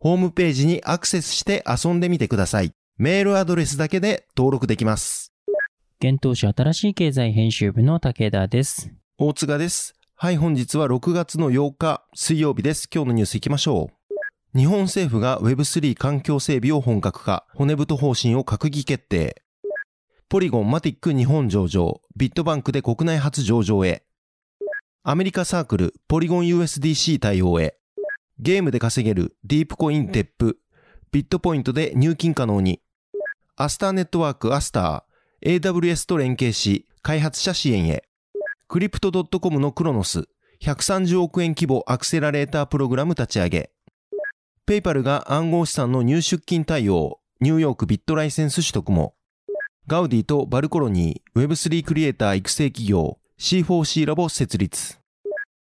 ホームページにアクセスして遊んでみてください。メールアドレスだけで登録できます。現当社新しい経済編集部の武田です。大塚です。はい、本日は6月の8日水曜日です。今日のニュース行きましょう。日本政府が Web3 環境整備を本格化、骨太方針を閣議決定。ポリゴンマティック日本上場、ビットバンクで国内初上場へ。アメリカサークル、ポリゴン USDC 対応へ。ゲームで稼げるディープコイン DEP、ビットポイントで入金可能に。アスターネットワークアスター、AWS と連携し、開発者支援へ。クリプト .com のクロノス、130億円規模アクセラレータープログラム立ち上げ。ペイパルが暗号資産の入出金対応、ニューヨークビットライセンス取得も。ガウディとバルコロニー、Web3 クリエイター育成企業、C4C ラボ設立。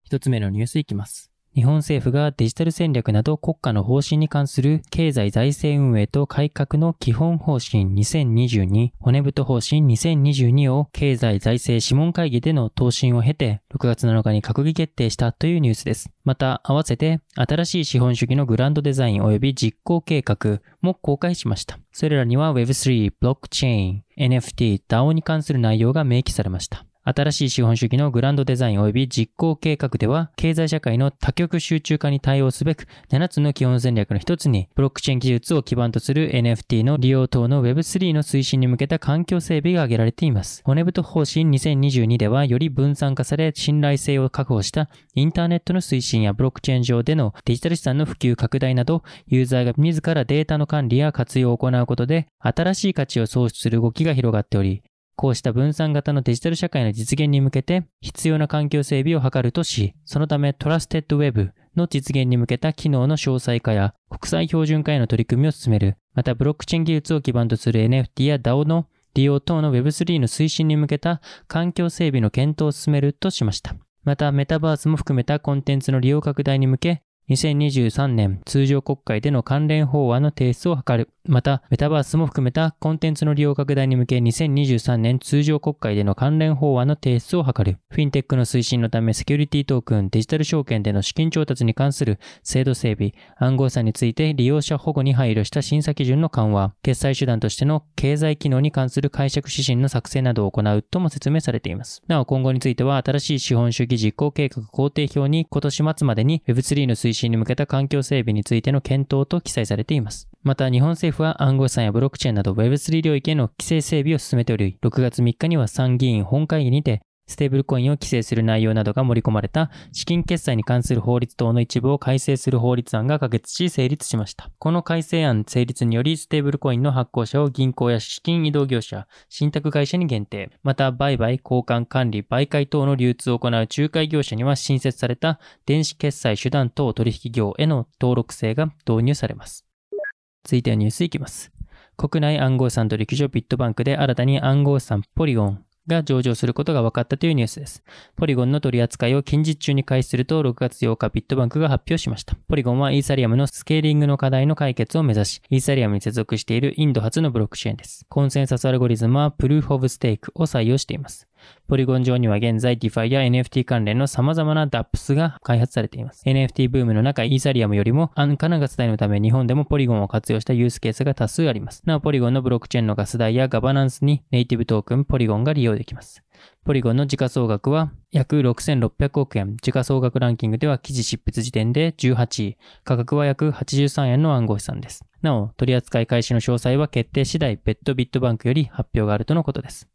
一つ目のニュースいきます。日本政府がデジタル戦略など国家の方針に関する経済財政運営と改革の基本方針2022骨太方針2022を経済財政諮問会議での答申を経て6月7日に閣議決定したというニュースです。また合わせて新しい資本主義のグランドデザイン及び実行計画も公開しました。それらには Web3、ブロックチェーン、NFT、DAO に関する内容が明記されました。新しい資本主義のグランドデザイン及び実行計画では、経済社会の多極集中化に対応すべく、7つの基本戦略の一つに、ブロックチェーン技術を基盤とする NFT の利用等の Web3 の推進に向けた環境整備が挙げられています。骨太方針2022では、より分散化され、信頼性を確保したインターネットの推進やブロックチェーン上でのデジタル資産の普及拡大など、ユーザーが自らデータの管理や活用を行うことで、新しい価値を創出する動きが広がっており、こうした分散型のデジタル社会の実現に向けて必要な環境整備を図るとし、そのためトラステッドウェブの実現に向けた機能の詳細化や国際標準化への取り組みを進める、またブロックチェーン技術を基盤とする NFT や DAO の利用等の Web3 の推進に向けた環境整備の検討を進めるとしました。またメタバースも含めたコンテンツの利用拡大に向け、2023年通常国会での関連法案の提出を図る。また、メタバースも含めたコンテンツの利用拡大に向け2023年通常国会での関連法案の提出を図る。フィンテックの推進のためセキュリティトークン、デジタル証券での資金調達に関する制度整備、暗号資について利用者保護に配慮した審査基準の緩和、決済手段としての経済機能に関する解釈指針の作成などを行うとも説明されています。なお、今後については新しい資本主義実行計画工程表に今年末までに Web3 の推進に向けた環境整備についての検討と記載されています。また、日本政府は暗号資産やブロックチェーンなど Web3 領域への規制整備を進めており、6月3日には参議院本会議にて、ステーブルコインを規制する内容などが盛り込まれた資金決済に関する法律等の一部を改正する法律案が可決し成立しました。この改正案成立によりステーブルコインの発行者を銀行や資金移動業者、信託会社に限定、また売買、交換、管理、媒介等の流通を行う仲介業者には新設された電子決済手段等取引業への登録制が導入されます。続いてはニュースいきます。国内暗号資産取引所ビットバンクで新たに暗号資産ポリゴンが上場することが分かったというニュースです。ポリゴンの取り扱いを近日中に開始すると6月8日ビットバンクが発表しました。ポリゴンはイーサリアムのスケーリングの課題の解決を目指し、イーサリアムに接続しているインド初のブロックチェーンです。コンセンサスアルゴリズムはプルーフオブステークを採用しています。ポリゴン上には現在 DeFi や NFT 関連の様々な DApps が開発されています。NFT ブームの中、イーサリアムよりも安価なガス代のため日本でもポリゴンを活用したユースケースが多数あります。なお、ポリゴンのブロックチェーンのガス代やガバナンスにネイティブトークンポリゴンが利用できます。ポリゴンの時価総額は約6600億円。時価総額ランキングでは記事執筆時点で18位。価格は約83円の暗号資産です。なお、取扱い開始の詳細は決定次第、ベッドビットバンクより発表があるとのことです。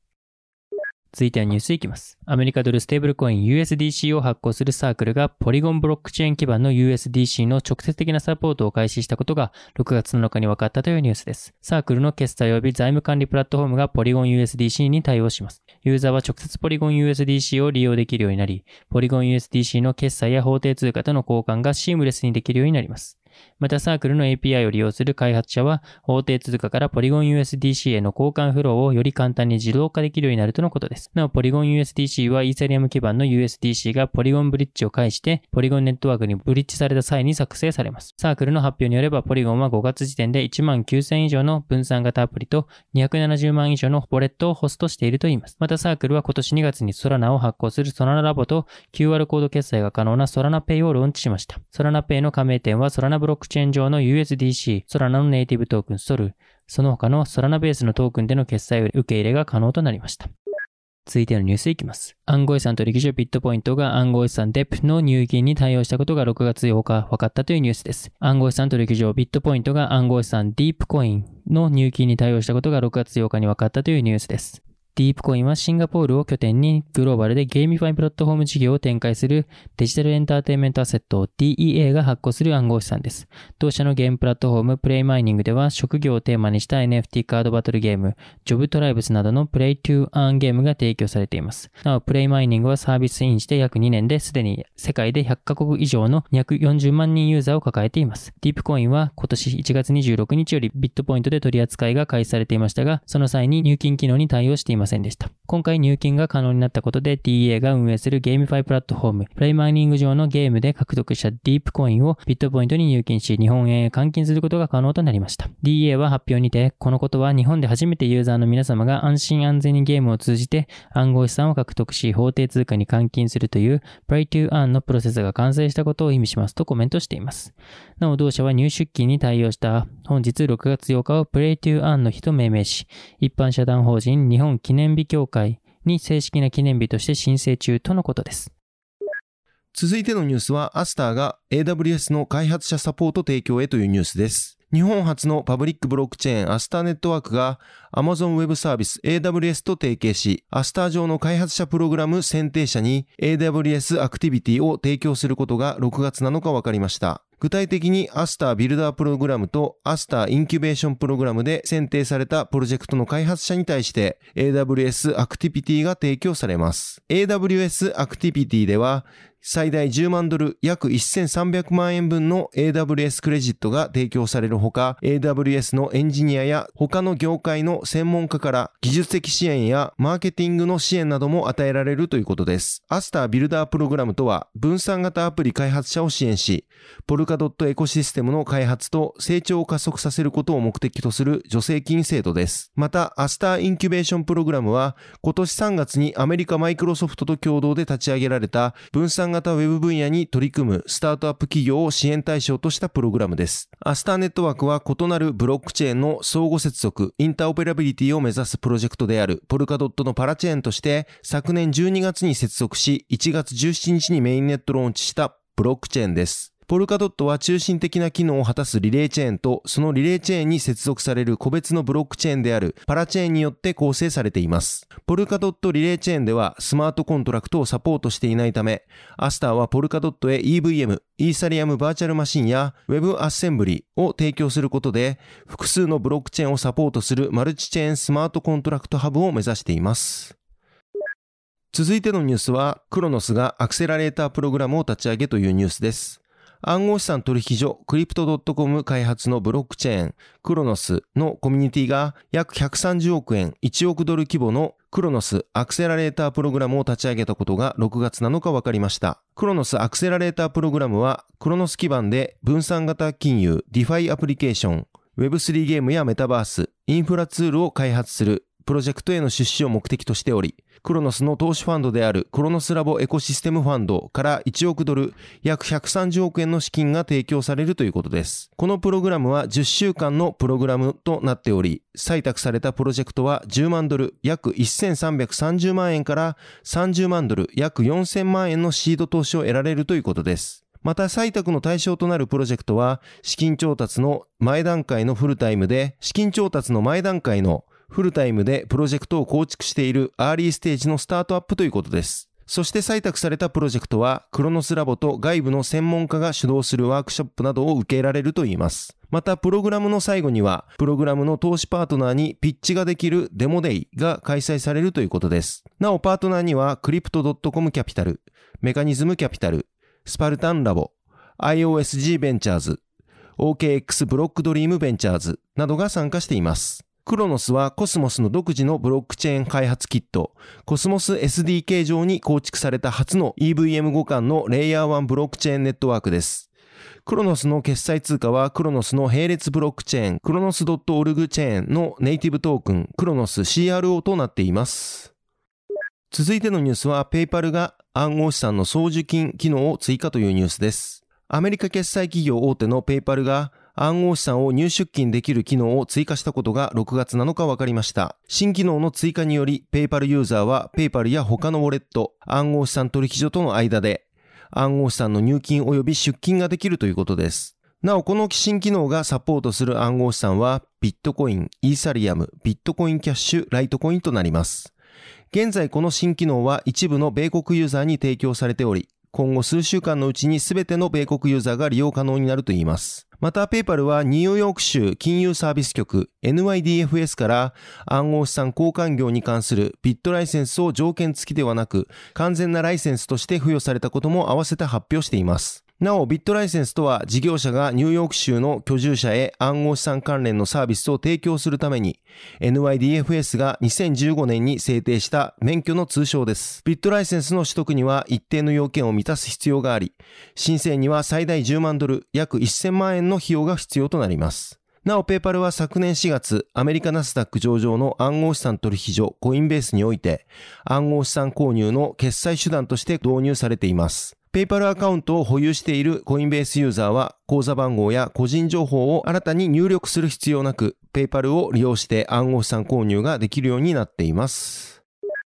続いてはニュースいきます。アメリカドルステーブルコイン USDC を発行するサークルがポリゴンブロックチェーン基盤の USDC の直接的なサポートを開始したことが6月7日に分かったというニュースです。サークルの決済及び財務管理プラットフォームがポリゴン USDC に対応します。ユーザーは直接ポリゴン USDC を利用できるようになり、ポリゴン USDC の決済や法定通貨との交換がシームレスにできるようになります。またサークルの API を利用する開発者は、法定通貨からポリゴン USDC への交換フローをより簡単に自動化できるようになるとのことです。なお、ポリゴン USDC はイーサリアム基盤の USDC がポリゴンブリッジを介して、ポリゴンネットワークにブリッジされた際に作成されます。サークルの発表によれば、ポリゴンは5月時点で1万9000以上の分散型アプリと270万以上のウォレットをホストしているといいます。またサークルは今年2月にソラナを発行するソラナラボと QR コード決済が可能なソラナペイをローンチしました。ソラナペイの加盟店はソラナブロックチェーン上の USDC、ソラナのネイティブトークンソル、その他のソラナベースのトークンでの決済受け入れが可能となりました。続いてのニュースいきます。暗号資産取引所ビットポイントが暗号資産 DEP の入金に対応したことが6月8日分かったというニュースです。暗号資産取引所ビットポイントが暗号資産ディープコインの入金に対応したことが6月8日に分かったというニュースです。ディープコインはシンガポールを拠点にグローバルでゲーミファイプラットフォーム事業を展開するデジタルエンターテインメントアセット DEA が発行する暗号資産です。同社のゲームプラットフォームプレイマイニングでは職業をテーマにした NFT カードバトルゲーム、ジョブトライブスなどのプレイトゥーアーンゲームが提供されています。なお、プレイマイニングはサービスインして約2年ですでに世界で100カ国以上の240万人ユーザーを抱えています。ディープコインは今年1月26日よりビットポイントで取り扱いが開始されていましたが、その際に入金機能に対応していますませんでした。今回入金が可能になったことで DA が運営するゲーミファイプラットフォーム、プレイマイニング上のゲームで獲得したディープコインをビットポイントに入金し、日本円へ換金することが可能となりました。DA は発表にて、このことは日本で初めてユーザーの皆様が安心安全にゲームを通じて暗号資産を獲得し、法定通貨に換金するという Play to Earn のプロセスが完成したことを意味しますとコメントしています。なお同社は入出金に対応した本日6月8日を Play to Earn の日と命名し、一般社団法人日本記念念日協会に正式な記念日として申請中とのことです。続いてのニュースは、アスターが AWS の開発者サポート提供へというニュースです。日本初のパブリックブロックチェーンアスターネットワークが Amazon Web サービス AWS と提携し、アスター上の開発者プログラム選定者に AWS アクティビティを提供することが6月7日分かりました。具体的にアスタービルダープログラムとアスターインキュベーションプログラムで選定されたプロジェクトの開発者に対して AWS アクティビティが提供されます。AWS アクティベートでは最大10万ドル約1300万円分の AWS クレジットが提供されるほか、AWS のエンジニアや他の業界の専門家から技術的支援やマーケティングの支援なども与えられるということです。アスタービルダープログラムとは分散型アプリ開発者を支援し、ポルカドットエコシステムの開発と成長を加速させることを目的とする助成金制度です。また、アスターインキュベーションプログラムは今年3月にアメリカマイクロソフトと共同で立ち上げられた分散型ウェブ分野に取り組むスタートアップ企業を支援対象としたプログラムです。アスターネットワークは異なるブロックチェーンの相互接続、インターオペラビリティを目指すプロジェクトであるポルカドットのパラチェーンとして昨年12月に接続し1月17日にメインネットローンチしたブロックチェーンです。ポルカドットは中心的な機能を果たすリレーチェーンと、そのリレーチェーンに接続される個別のブロックチェーンであるパラチェーンによって構成されています。ポルカドットリレーチェーンではスマートコントラクトをサポートしていないため、アスターはポルカドットへ EVM、イーサリアムバーチャルマシンや Web アッセンブリを提供することで、複数のブロックチェーンをサポートするマルチチェーンスマートコントラクトハブを目指しています。続いてのニュースは、クロノスがアクセラレータープログラムを立ち上げというニュースです。暗号資産取引所クリプト .com 開発のブロックチェーンクロノスのコミュニティが約130億円1億ドル規模のクロノスアクセラレータープログラムを立ち上げたことが6月7日分かりました。クロノスアクセラレータープログラムはクロノス基盤で分散型金融、ディファイアプリケーション、Web3 ゲームやメタバース、インフラツールを開発するプロジェクトへの出資を目的としており、クロノスの投資ファンドであるクロノスラボエコシステムファンドから1億ドル、約130億円の資金が提供されるということです。このプログラムは10週間のプログラムとなっており、採択されたプロジェクトは10万ドル、約1330万円から30万ドル、約4000万円のシード投資を得られるということです。また採択の対象となるプロジェクトは資金調達の前段階のフルタイムで資金調達の前段階のフルタイムでプロジェクトを構築しているアーリーステージのスタートアップということです。そして採択されたプロジェクトは、クロノスラボと外部の専門家が主導するワークショップなどを受けられるといいます。また、プログラムの最後には、プログラムの投資パートナーにピッチができるデモデイが開催されるということです。なお、パートナーには、クリプト .com キャピタル、メカニズムキャピタル、スパルタンラボ、IOSG ベンチャーズ、OKX ブロックドリームベンチャーズなどが参加しています。クロノスはコスモスの独自のブロックチェーン開発キット、コスモス SDK 上に構築された初の EVM 互換のレイヤー1ブロックチェーンネットワークです。クロノスの決済通貨はクロノスの並列ブロックチェーン、クロノス .org チェーンのネイティブトークン、クロノス CRO となっています。続いてのニュースは、ペイパルが暗号資産の送受金機能を追加というニュースです。アメリカ決済企業大手のペイパルが暗号資産を入出金できる機能を追加したことが6月7日分かりました。新機能の追加により、ペイパルユーザーはペイパルや他のウォレット、暗号資産取引所との間で、暗号資産の入金及び出金ができるということです。なお、この新機能がサポートする暗号資産は、ビットコイン、イーサリアム、ビットコインキャッシュ、ライトコインとなります。現在この新機能は一部の米国ユーザーに提供されており、今後数週間のうちに全ての米国ユーザーが利用可能になるといいます。また、ペイパルはニューヨーク州金融サービス局 NYDFS から暗号資産交換業に関するビットライセンスを条件付きではなく完全なライセンスとして付与されたことも合わせて発表しています。なお、ビットライセンスとは事業者がニューヨーク州の居住者へ暗号資産関連のサービスを提供するために NYDFS が2015年に制定した免許の通称です。ビットライセンスの取得には一定の要件を満たす必要があり、申請には最大10万ドル、約1000万円の費用が必要となります。なお、ペーパルは昨年4月、アメリカナスダック上場の暗号資産取引所コインベースにおいて、暗号資産購入の決済手段として導入されています。ペイパルアカウントを保有しているコインベースユーザーは口座番号や個人情報を新たに入力する必要なく、ペイパルを利用して暗号資産購入ができるようになっています。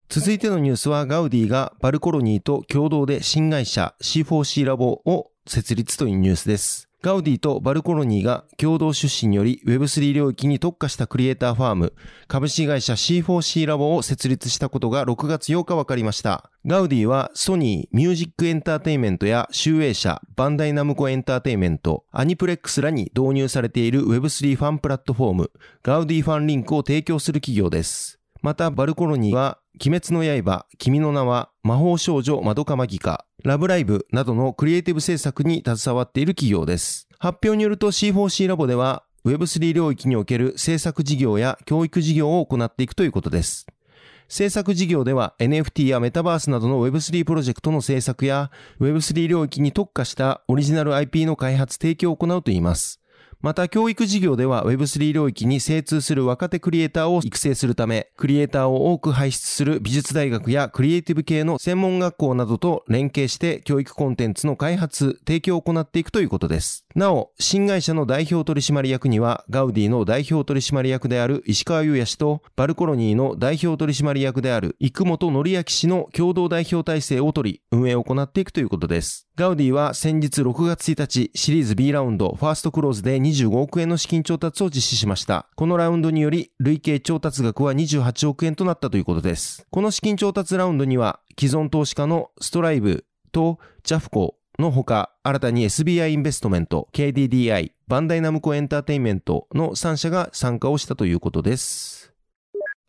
続いてのニュースはガウディがバルコロニーと共同で新会社 C4C ラボを設立というニュースです。ガウディとバルコロニーが共同出資により Web3 領域に特化したクリエイターファーム株式会社 C4C ラボを設立したことが6月8日分かりました。ガウディはソニー、ミュージックエンターテイメントや集英社、バンダイナムコエンターテイメント、アニプレックスらに導入されている Web3 ファンプラットフォームガウディファンリンクを提供する企業です。また、バルコロニーは、鬼滅の刃、君の名は、魔法少女まどかマギカ、ラブライブなどのクリエイティブ制作に携わっている企業です。発表によると C4C ラボでは Web3 領域における制作事業や教育事業を行っていくということです。制作事業では NFT やメタバースなどの Web3 プロジェクトの制作や Web3 領域に特化したオリジナル IP の開発提供を行うといいます。また教育事業では Web3 領域に精通する若手クリエイターを育成するため、クリエイターを多く輩出する美術大学やクリエイティブ系の専門学校などと連携して教育コンテンツの開発、提供を行っていくということです。なお、新会社の代表取締役には、ガウディの代表取締役である石川優也氏と、バルコロニーの代表取締役である生本則明氏の共同代表体制を取り、運営を行っていくということです。ガウディは先日6月1日、シリーズ B ラウンドファーストクローズで25億円の資金調達を実施しました。このラウンドにより、累計調達額は28億円となったということです。この資金調達ラウンドには、既存投資家のストライブとジャフコのほか、新たに SBI インベストメント、KDDI、バンダイナムコエンターテインメントの3社が参加をしたということです。